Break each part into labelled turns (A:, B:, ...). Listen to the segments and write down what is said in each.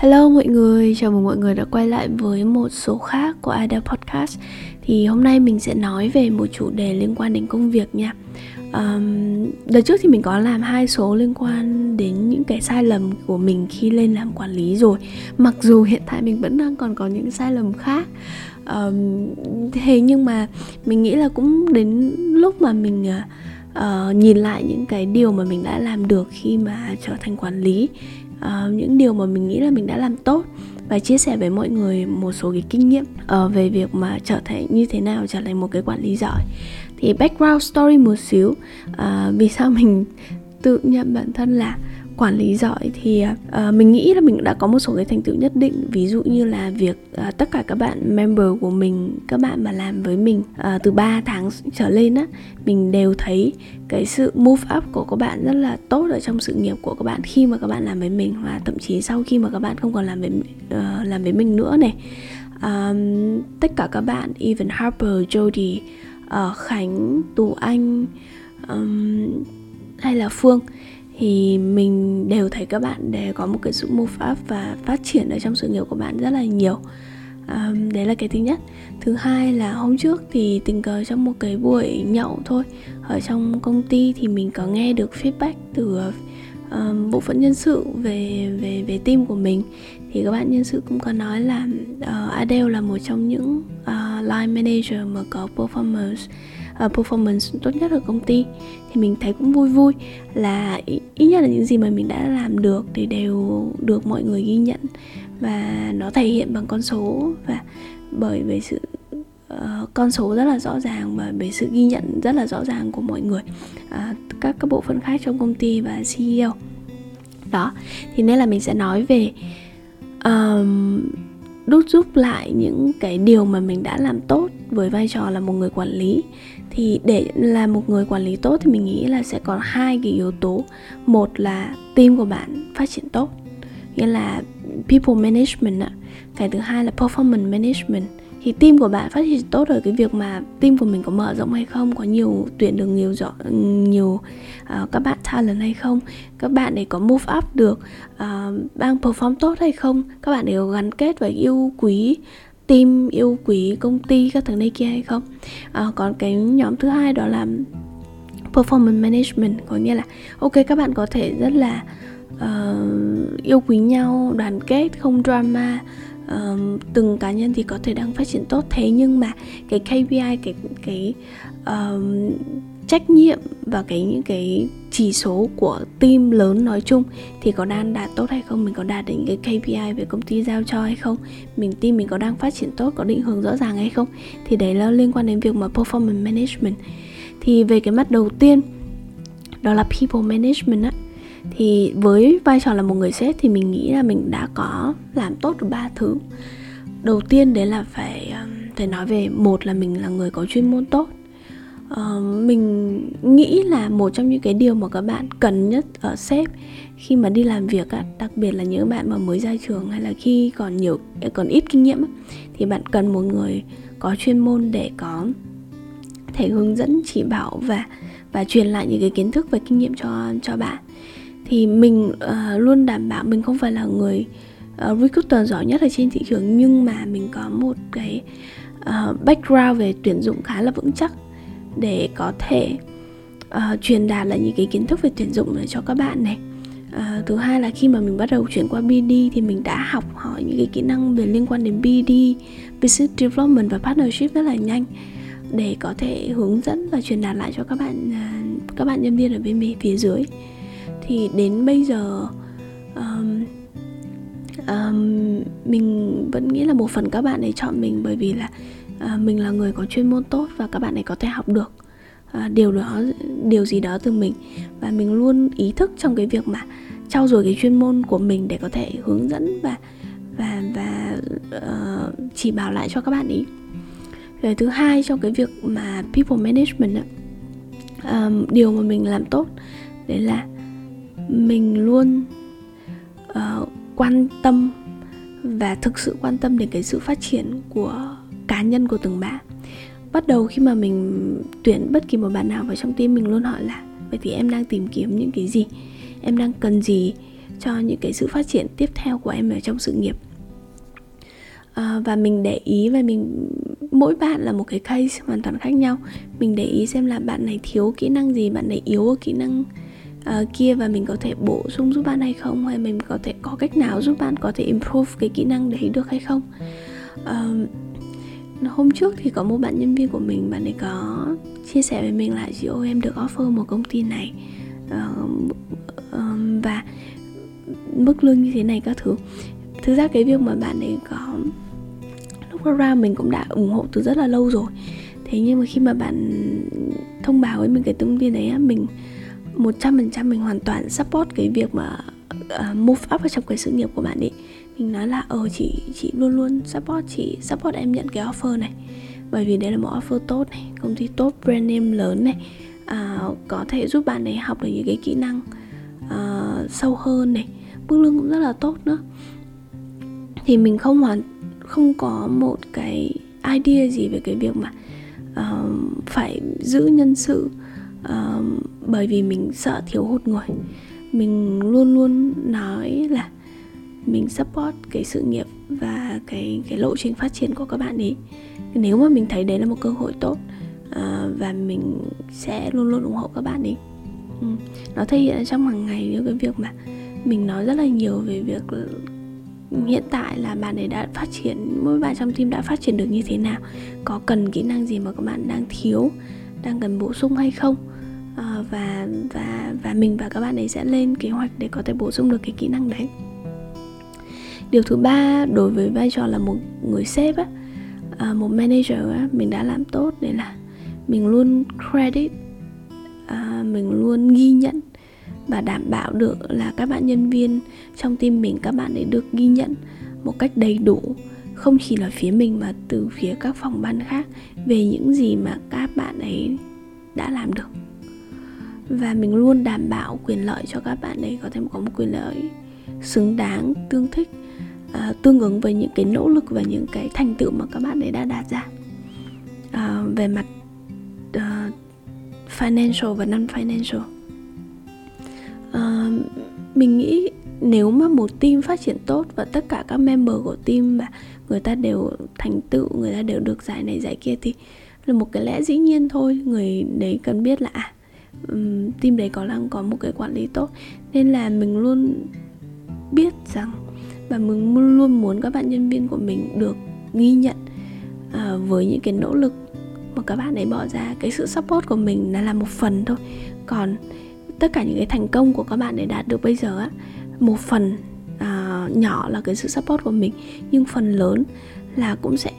A: Hello mọi người, chào mừng mọi người đã quay lại với một số khác của Ada Podcast. Thì hôm nay mình sẽ nói về một chủ đề liên quan đến công việc nha. Um, Đợt trước thì mình có làm hai số liên quan đến những cái sai lầm của mình khi lên làm quản lý rồi. Mặc dù hiện tại mình vẫn đang còn có những sai lầm khác. Um, Thế nhưng mà mình nghĩ là cũng đến lúc mà mình uh, nhìn lại những cái điều mà mình đã làm được khi mà trở thành quản lý uh, những điều mà mình nghĩ là mình đã làm tốt và chia sẻ với mọi người một số cái kinh nghiệm uh, về việc mà trở thành như thế nào trở thành một cái quản lý giỏi. Thì background story một xíu uh, vì sao mình tự nhận bản thân là quản lý giỏi thì uh, mình nghĩ là mình đã có một số cái thành tựu nhất định. Ví dụ như là việc uh, tất cả các bạn member của mình các bạn mà làm với mình uh, từ 3 tháng trở lên á mình đều thấy cái sự move up của các bạn rất là tốt ở trong sự nghiệp của các bạn khi mà các bạn làm với mình và thậm chí sau khi mà các bạn không còn làm với uh, làm với mình nữa này. Um, tất cả các bạn even Harper, Jody, uh, Khánh, Tú Anh um, hay là Phương thì mình đều thấy các bạn đều có một cái sự move up và phát triển ở trong sự nghiệp của bạn rất là nhiều. Um, đấy là cái thứ nhất. Thứ hai là hôm trước thì tình cờ trong một cái buổi nhậu thôi. Ở trong công ty thì mình có nghe được feedback từ um, bộ phận nhân sự về về về team của mình. Thì các bạn nhân sự cũng có nói là uh, Adele là một trong những uh, line manager mà có performance uh, performance tốt nhất ở công ty thì mình thấy cũng vui vui là ít nhất là những gì mà mình đã làm được thì đều được mọi người ghi nhận và nó thể hiện bằng con số. Và bởi vì sự uh, con số rất là rõ ràng và bởi sự ghi nhận rất là rõ ràng của mọi người uh, các các bộ phận khác trong công ty và CEO đó thì nên là mình sẽ nói về um, đúc rút lại những cái điều mà mình đã làm tốt với vai trò là một người quản lý thì để là một người quản lý tốt thì mình nghĩ là sẽ có hai cái yếu tố. Một là team của bạn phát triển tốt nghĩa là people management ạ. Cái thứ hai là performance management. Thì team của bạn phát triển tốt ở cái việc mà team của mình có mở rộng hay không có nhiều tuyển được nhiều rõ nhiều uh, các bạn talent hay không các bạn ấy có move up được uh, đang perform tốt hay không các bạn đều gắn kết và yêu quý team yêu quý công ty các thứ này kia hay không? À, còn cái nhóm thứ hai đó là performance management có nghĩa là ok các bạn có thể rất là uh, yêu quý nhau đoàn kết không drama uh, từng cá nhân thì có thể đang phát triển tốt. Thế nhưng mà cái KPI cái cái uh, trách nhiệm và cái những cái chỉ số của team lớn nói chung thì có đang đạt tốt hay không? Mình có đạt đến cái KPI về công ty giao cho hay không? Mình, team mình có đang phát triển tốt, có định hướng rõ ràng hay không? Thì đấy là liên quan đến việc mà performance management. Thì về cái mắt đầu tiên, đó là people management á. Thì với vai trò là một người sếp thì mình nghĩ là mình đã có làm tốt được ba thứ. Đầu tiên đấy là phải ờ, phải nói về, một là mình là người có chuyên môn tốt uh, mình nghĩ là một trong những cái điều mà các bạn cần nhất ở sếp khi mà đi làm việc á, đặc biệt là những bạn mà mới ra trường hay là khi còn nhiều còn ít kinh nghiệm á, thì bạn cần một người có chuyên môn để có thể hướng dẫn chỉ bảo và và truyền lại những cái kiến thức và kinh nghiệm cho cho bạn. Thì mình uh, luôn đảm bảo mình không phải là người uh, recruiter giỏi nhất ở trên thị trường nhưng mà mình có một cái uh, background về tuyển dụng khá là vững chắc để có thể uh, truyền đạt lại những cái kiến thức về tuyển dụng cho các bạn này. Uh, thứ hai là khi mà mình bắt đầu chuyển qua BD thì mình đã học hỏi những cái kỹ năng về liên quan đến BD business development và partnership rất là nhanh để có thể hướng dẫn và truyền đạt lại cho các bạn uh, các bạn nhân viên ở bên mình phía dưới. Thì đến bây giờ um, um, mình vẫn nghĩ là một phần các bạn ấy chọn mình bởi vì là à, mình là người có chuyên môn tốt và các bạn ấy có thể học được. À, điều đó điều gì đó từ mình. Và mình luôn ý thức trong cái việc mà trau dồi cái chuyên môn của mình để có thể hướng dẫn và và và uh, chỉ bảo lại cho các bạn ý. Rồi thứ hai trong cái việc mà people management um, điều mà mình làm tốt đấy là mình luôn uh, quan tâm và thực sự quan tâm đến cái sự phát triển của cá nhân của từng bạn. Bắt đầu khi mà mình tuyển bất kỳ một bạn nào vào trong team mình luôn hỏi là vậy thì em đang tìm kiếm những cái gì? Em đang cần gì cho những cái sự phát triển tiếp theo của em ở trong sự nghiệp? À, và mình để ý và mình mỗi bạn là một cái case hoàn toàn khác nhau. Mình để ý xem là bạn này thiếu kỹ năng gì bạn này yếu ở kỹ năng uh, kia và mình có thể bổ sung giúp bạn hay không? Hay mình có thể có cách nào giúp bạn có thể improve cái kỹ năng đấy được hay không? Uh, hôm trước thì có một bạn nhân viên của mình bạn ấy có chia sẻ với mình là chị ơi em được offer một công ty này. Uh, uh, và mức lương như thế này các thứ. Thực ra cái việc mà bạn ấy có lúc ra mình cũng đã ủng hộ từ rất là lâu rồi. Thế nhưng mà khi mà bạn thông báo với mình cái thông tin đấy mình một trăm phần trăm mình hoàn toàn support cái việc mà uh, move up ở trong cái sự nghiệp của bạn ấy mình nói là ờ chị chị luôn luôn support chị support em nhận cái offer này. Bởi vì đấy là một offer tốt này công ty tốt brand name lớn này. À, có thể giúp bạn ấy học được những cái kỹ năng à, sâu hơn này mức lương cũng rất là tốt nữa. Thì mình không hoàn không có một cái idea gì về cái việc mà uh, phải giữ nhân sự uh, bởi vì mình sợ thiếu hụt người. Mình luôn luôn nói là mình support cái sự nghiệp và cái cái lộ trình phát triển của các bạn ấy. Nếu mà mình thấy đấy là một cơ hội tốt uh, và mình sẽ luôn luôn ủng hộ các bạn ấy. Ừ. nó thể hiện trong hàng ngày những cái việc mà mình nói rất là nhiều về việc hiện tại là bạn ấy đã phát triển mỗi bạn trong team đã phát triển được như thế nào có cần kỹ năng gì mà các bạn đang thiếu đang cần bổ sung hay không. À, và và và mình và các bạn ấy sẽ lên kế hoạch để có thể bổ sung được cái kỹ năng đấy điều thứ ba đối với vai trò là một người sếp á à, một manager á mình đã làm tốt đấy là mình luôn credit à, mình luôn ghi nhận và đảm bảo được là các bạn nhân viên trong team mình các bạn ấy được ghi nhận một cách đầy đủ không chỉ là phía mình mà từ phía các phòng ban khác về những gì mà các bạn ấy đã làm được. Và mình luôn đảm bảo quyền lợi cho các bạn ấy có thể có một quyền lợi xứng đáng tương thích à, tương ứng với những cái nỗ lực và những cái thành tựu mà các bạn ấy đã đạt ra. À, về mặt uh, financial và non financial uh, à, mình nghĩ nếu mà một team phát triển tốt và tất cả các member của team mà người ta đều thành tựu người ta đều được giải này giải kia thì là một cái lẽ dĩ nhiên thôi. Người đấy cần biết là à, um, team đấy có đang có một cái quản lý tốt. Nên là mình luôn biết rằng và mình luôn muốn các bạn nhân viên của mình được ghi nhận uh, với những cái nỗ lực mà các bạn ấy bỏ ra. Cái sự support của mình là là một phần thôi. Còn tất cả những cái thành công của các bạn để đạt được bây giờ á một phần uh, nhỏ là cái sự support của mình nhưng phần lớn là cũng sẽ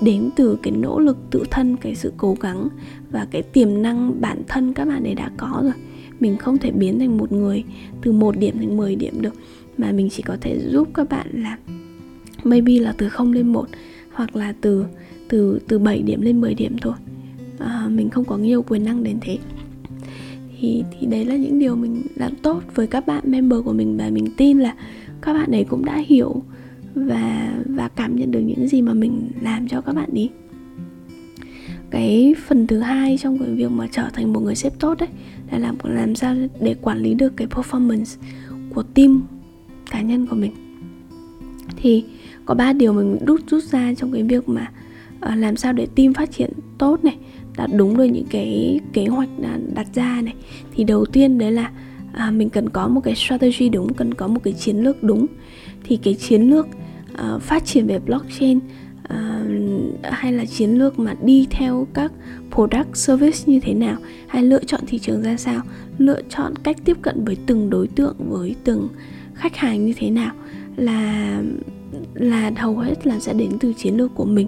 A: đến từ cái nỗ lực tự thân cái sự cố gắng và cái tiềm năng bản thân các bạn ấy đã có rồi. Mình không thể biến thành một người từ một điểm thành 10 điểm được mà mình chỉ có thể giúp các bạn là maybe là từ 0 lên 1 hoặc là từ từ từ 7 điểm lên 10 điểm thôi. À, mình không có nhiều quyền năng đến thế. Thì thì đấy là những điều mình làm tốt với các bạn member của mình và mình tin là các bạn ấy cũng đã hiểu và và cảm nhận được những gì mà mình làm cho các bạn đi cái phần thứ hai trong cái việc mà trở thành một người sếp tốt đấy là làm làm sao để quản lý được cái performance của team cá nhân của mình. Thì có ba điều mình rút rút ra trong cái việc mà uh, làm sao để team phát triển tốt này đạt đúng được những cái kế hoạch đặt ra này. Thì đầu tiên đấy là à, mình cần có một cái strategy đúng cần có một cái chiến lược đúng. Thì cái chiến lược uh, phát triển về blockchain uh, hay là chiến lược mà đi theo các product service như thế nào hay lựa chọn thị trường ra sao lựa chọn cách tiếp cận với từng đối tượng với từng khách hàng như thế nào là là hầu hết là sẽ đến từ chiến lược của mình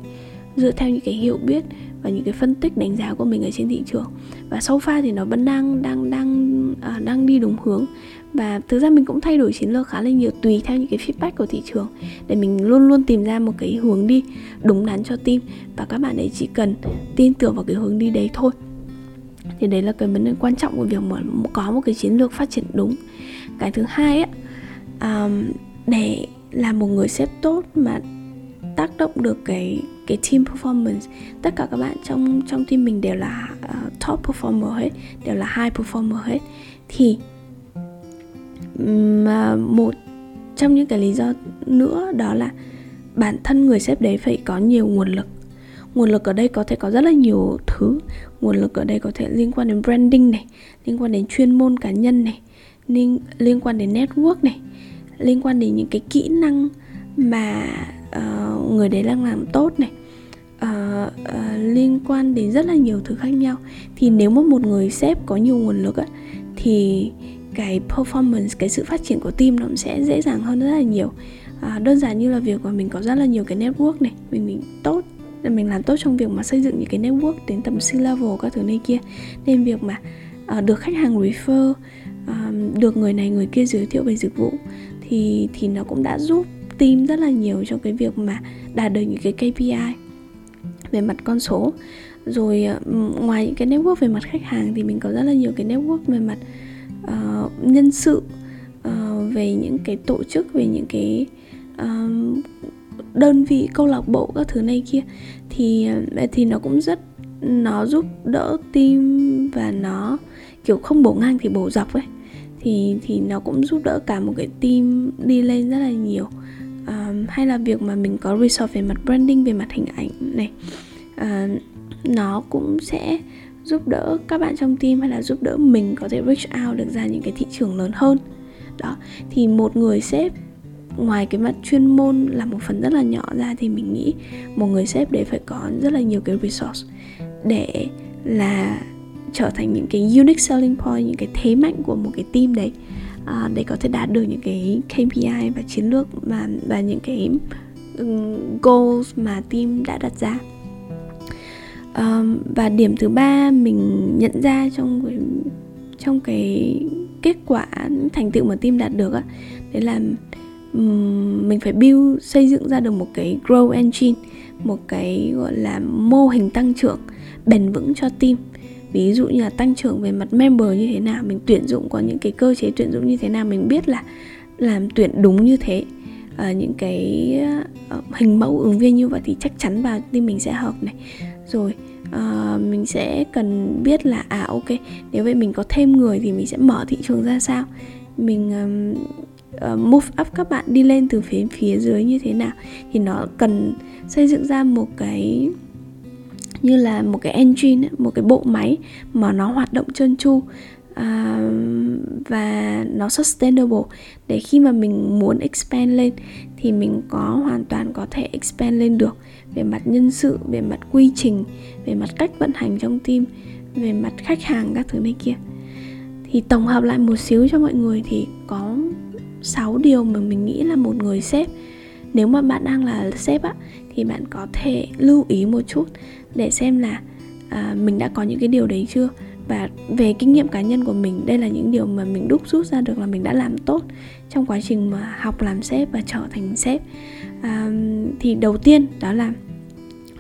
A: dựa theo những cái hiểu biết và những cái phân tích đánh giá của mình ở trên thị trường. Và sau pha thì nó vẫn đang đang đang à, đang đi đúng hướng. Và thực ra mình cũng thay đổi chiến lược khá là nhiều tùy theo những cái feedback của thị trường để mình luôn luôn tìm ra một cái hướng đi đúng đắn cho team. Và các bạn ấy chỉ cần tin tưởng vào cái hướng đi đấy thôi. Thì đấy là cái vấn đề quan trọng của việc mà có một cái chiến lược phát triển đúng. Cái thứ hai á um, để là một người sếp tốt mà tác động được cái cái team performance tất cả các bạn trong trong team mình đều là uh, top performer hết đều là high performer hết. Thì mà ờ, một trong những cái lý do nữa đó là bản thân người sếp đấy phải có nhiều nguồn lực. Nguồn lực ở đây có thể có rất là nhiều thứ. Nguồn lực ở đây có thể liên quan đến branding này liên quan đến chuyên môn cá nhân này liên liên quan đến network này liên quan đến những cái kỹ năng mà uh, người đấy đang làm tốt này. Uh, uh, liên quan đến rất là nhiều thứ khác nhau. Thì nếu mà một người sếp có nhiều nguồn lực á, thì cái performance cái sự phát triển của team nó cũng sẽ dễ dàng hơn rất là nhiều. À, đơn giản như là việc mà mình có rất là nhiều cái network này mình mình tốt mình làm tốt trong việc mà xây dựng những cái network đến tầm C level các thứ này kia. Nên việc mà uh, được khách hàng refer uh, được người này người kia giới thiệu về dịch vụ thì thì nó cũng đã giúp team rất là nhiều trong cái việc mà đạt được những cái KPI về mặt con số. Rồi ờ, ngoài những cái network về mặt khách hàng thì mình có rất là nhiều cái network về mặt uh, nhân sự uh, về những cái tổ chức về những cái uh, đơn vị câu lạc bộ các thứ này kia. Thì thì nó cũng rất nó giúp đỡ team và nó kiểu không bổ ngang thì bổ dọc ấy thì thì nó cũng giúp đỡ cả một cái team đi lên rất là nhiều. Um, hay là việc mà mình có resource về mặt branding về mặt hình ảnh này. Uh, nó cũng sẽ giúp đỡ các bạn trong team hay là giúp đỡ mình có thể reach out được ra những cái thị trường lớn hơn. Đó thì một người sếp ngoài cái mặt chuyên môn là một phần rất là nhỏ ra thì mình nghĩ một người sếp đấy phải có rất là nhiều cái resource để là trở thành những cái unique selling point những cái thế mạnh của một cái team đấy à, để có thể đạt được những cái KPI và chiến lược mà và những cái um, goals mà team đã đặt ra. Um, và điểm thứ ba mình nhận ra trong cái trong cái kết quả thành tựu mà team đạt được á đấy là mình phải build xây dựng ra được một cái grow engine một cái gọi là mô hình tăng trưởng bền vững cho team ví dụ như là tăng trưởng về mặt member như thế nào mình tuyển dụng có những cái cơ chế tuyển dụng như thế nào mình biết là làm tuyển đúng như thế. À, những cái uh, hình mẫu ứng viên như vậy thì chắc chắn vào team mình sẽ hợp này. Rồi uh, mình sẽ cần biết là à ok nếu vậy mình có thêm người thì mình sẽ mở thị trường ra sao? Mình um, uh, move up các bạn đi lên từ phía phía dưới như thế nào? Thì nó cần xây dựng ra một cái như là một cái engine một cái bộ máy mà nó hoạt động trơn tru à, và nó sustainable. Để khi mà mình muốn expand lên thì mình có hoàn toàn có thể expand lên được về mặt nhân sự về mặt quy trình về mặt cách vận hành trong team về mặt khách hàng các thứ này kia. Thì tổng hợp lại một xíu cho mọi người thì có 6 điều mà mình nghĩ là một người sếp nếu mà bạn đang là sếp á thì bạn có thể lưu ý một chút để xem là à, mình đã có những cái điều đấy chưa? Và về kinh nghiệm cá nhân của mình đây là những điều mà mình đúc rút ra được là mình đã làm tốt trong quá trình mà học làm sếp và trở thành sếp. À, thì đầu tiên đó là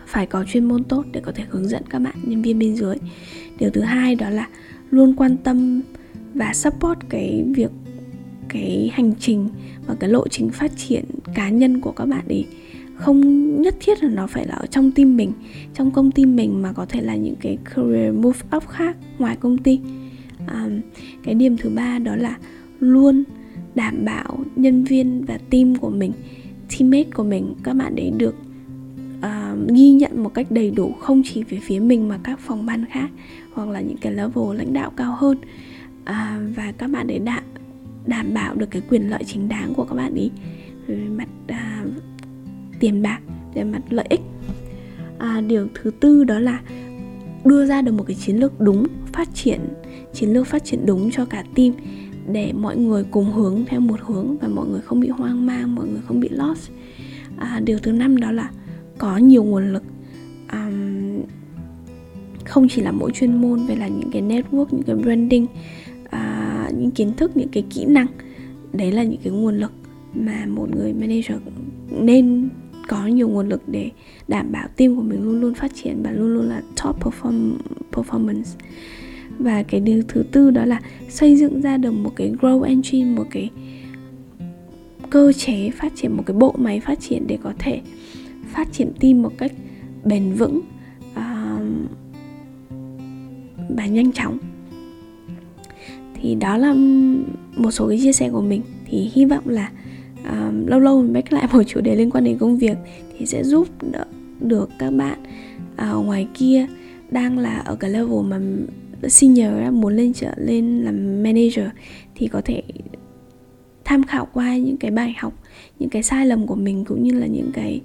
A: phải có chuyên môn tốt để có thể hướng dẫn các bạn nhân viên bên dưới. Điều thứ hai đó là luôn quan tâm và support cái việc cái hành trình và cái lộ trình phát triển cá nhân của các bạn ấy không nhất thiết là nó phải là ở trong team mình trong công ty mình mà có thể là những cái career move up khác ngoài công ty. À, cái điểm thứ ba đó là luôn đảm bảo nhân viên và team của mình teammate của mình các bạn đấy được uh, ghi nhận một cách đầy đủ không chỉ về phía mình mà các phòng ban khác hoặc là những cái level lãnh đạo cao hơn. Uh, và các bạn đấy đạt đảm bảo được cái quyền lợi chính đáng của các bạn ý về mặt à, tiền bạc về mặt lợi ích. À, điều thứ tư đó là đưa ra được một cái chiến lược đúng phát triển chiến lược phát triển đúng cho cả team để mọi người cùng hướng theo một hướng và mọi người không bị hoang mang mọi người không bị lost. À, điều thứ năm đó là có nhiều nguồn lực. À, không chỉ là mỗi chuyên môn về là những cái network những cái branding những kiến thức những cái kỹ năng. Đấy là những cái nguồn lực mà một người manager nên có nhiều nguồn lực để đảm bảo team của mình luôn luôn phát triển và luôn luôn là top perform performance. Và cái điều thứ tư đó là xây dựng ra được một cái grow engine một cái cơ chế phát triển một cái bộ máy phát triển để có thể phát triển team một cách bền vững uh, và nhanh chóng thì đó là một số cái chia sẻ của mình. Thì hy vọng là um, lâu lâu mình back lại một chủ đề liên quan đến công việc thì sẽ giúp đỡ được các bạn ở ngoài kia đang là ở cái level mà senior muốn lên trở lên làm manager thì có thể tham khảo qua những cái bài học những cái sai lầm của mình cũng như là những cái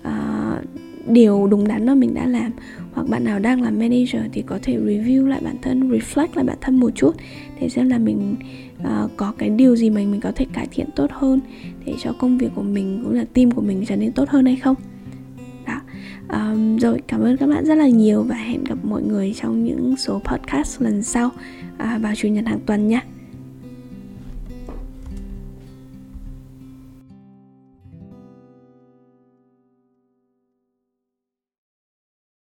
A: uh, điều đúng đắn mà mình đã làm hoặc bạn nào đang làm manager thì có thể review lại bản thân reflect lại bản thân một chút để xem là mình uh, có cái điều gì mà mình có thể cải thiện tốt hơn để cho công việc của mình cũng là team của mình trở nên tốt hơn hay không. Đó. Um, rồi cảm ơn các bạn rất là nhiều và hẹn gặp mọi người trong những số podcast lần sau. Uh, vào chủ nhật hàng tuần nhé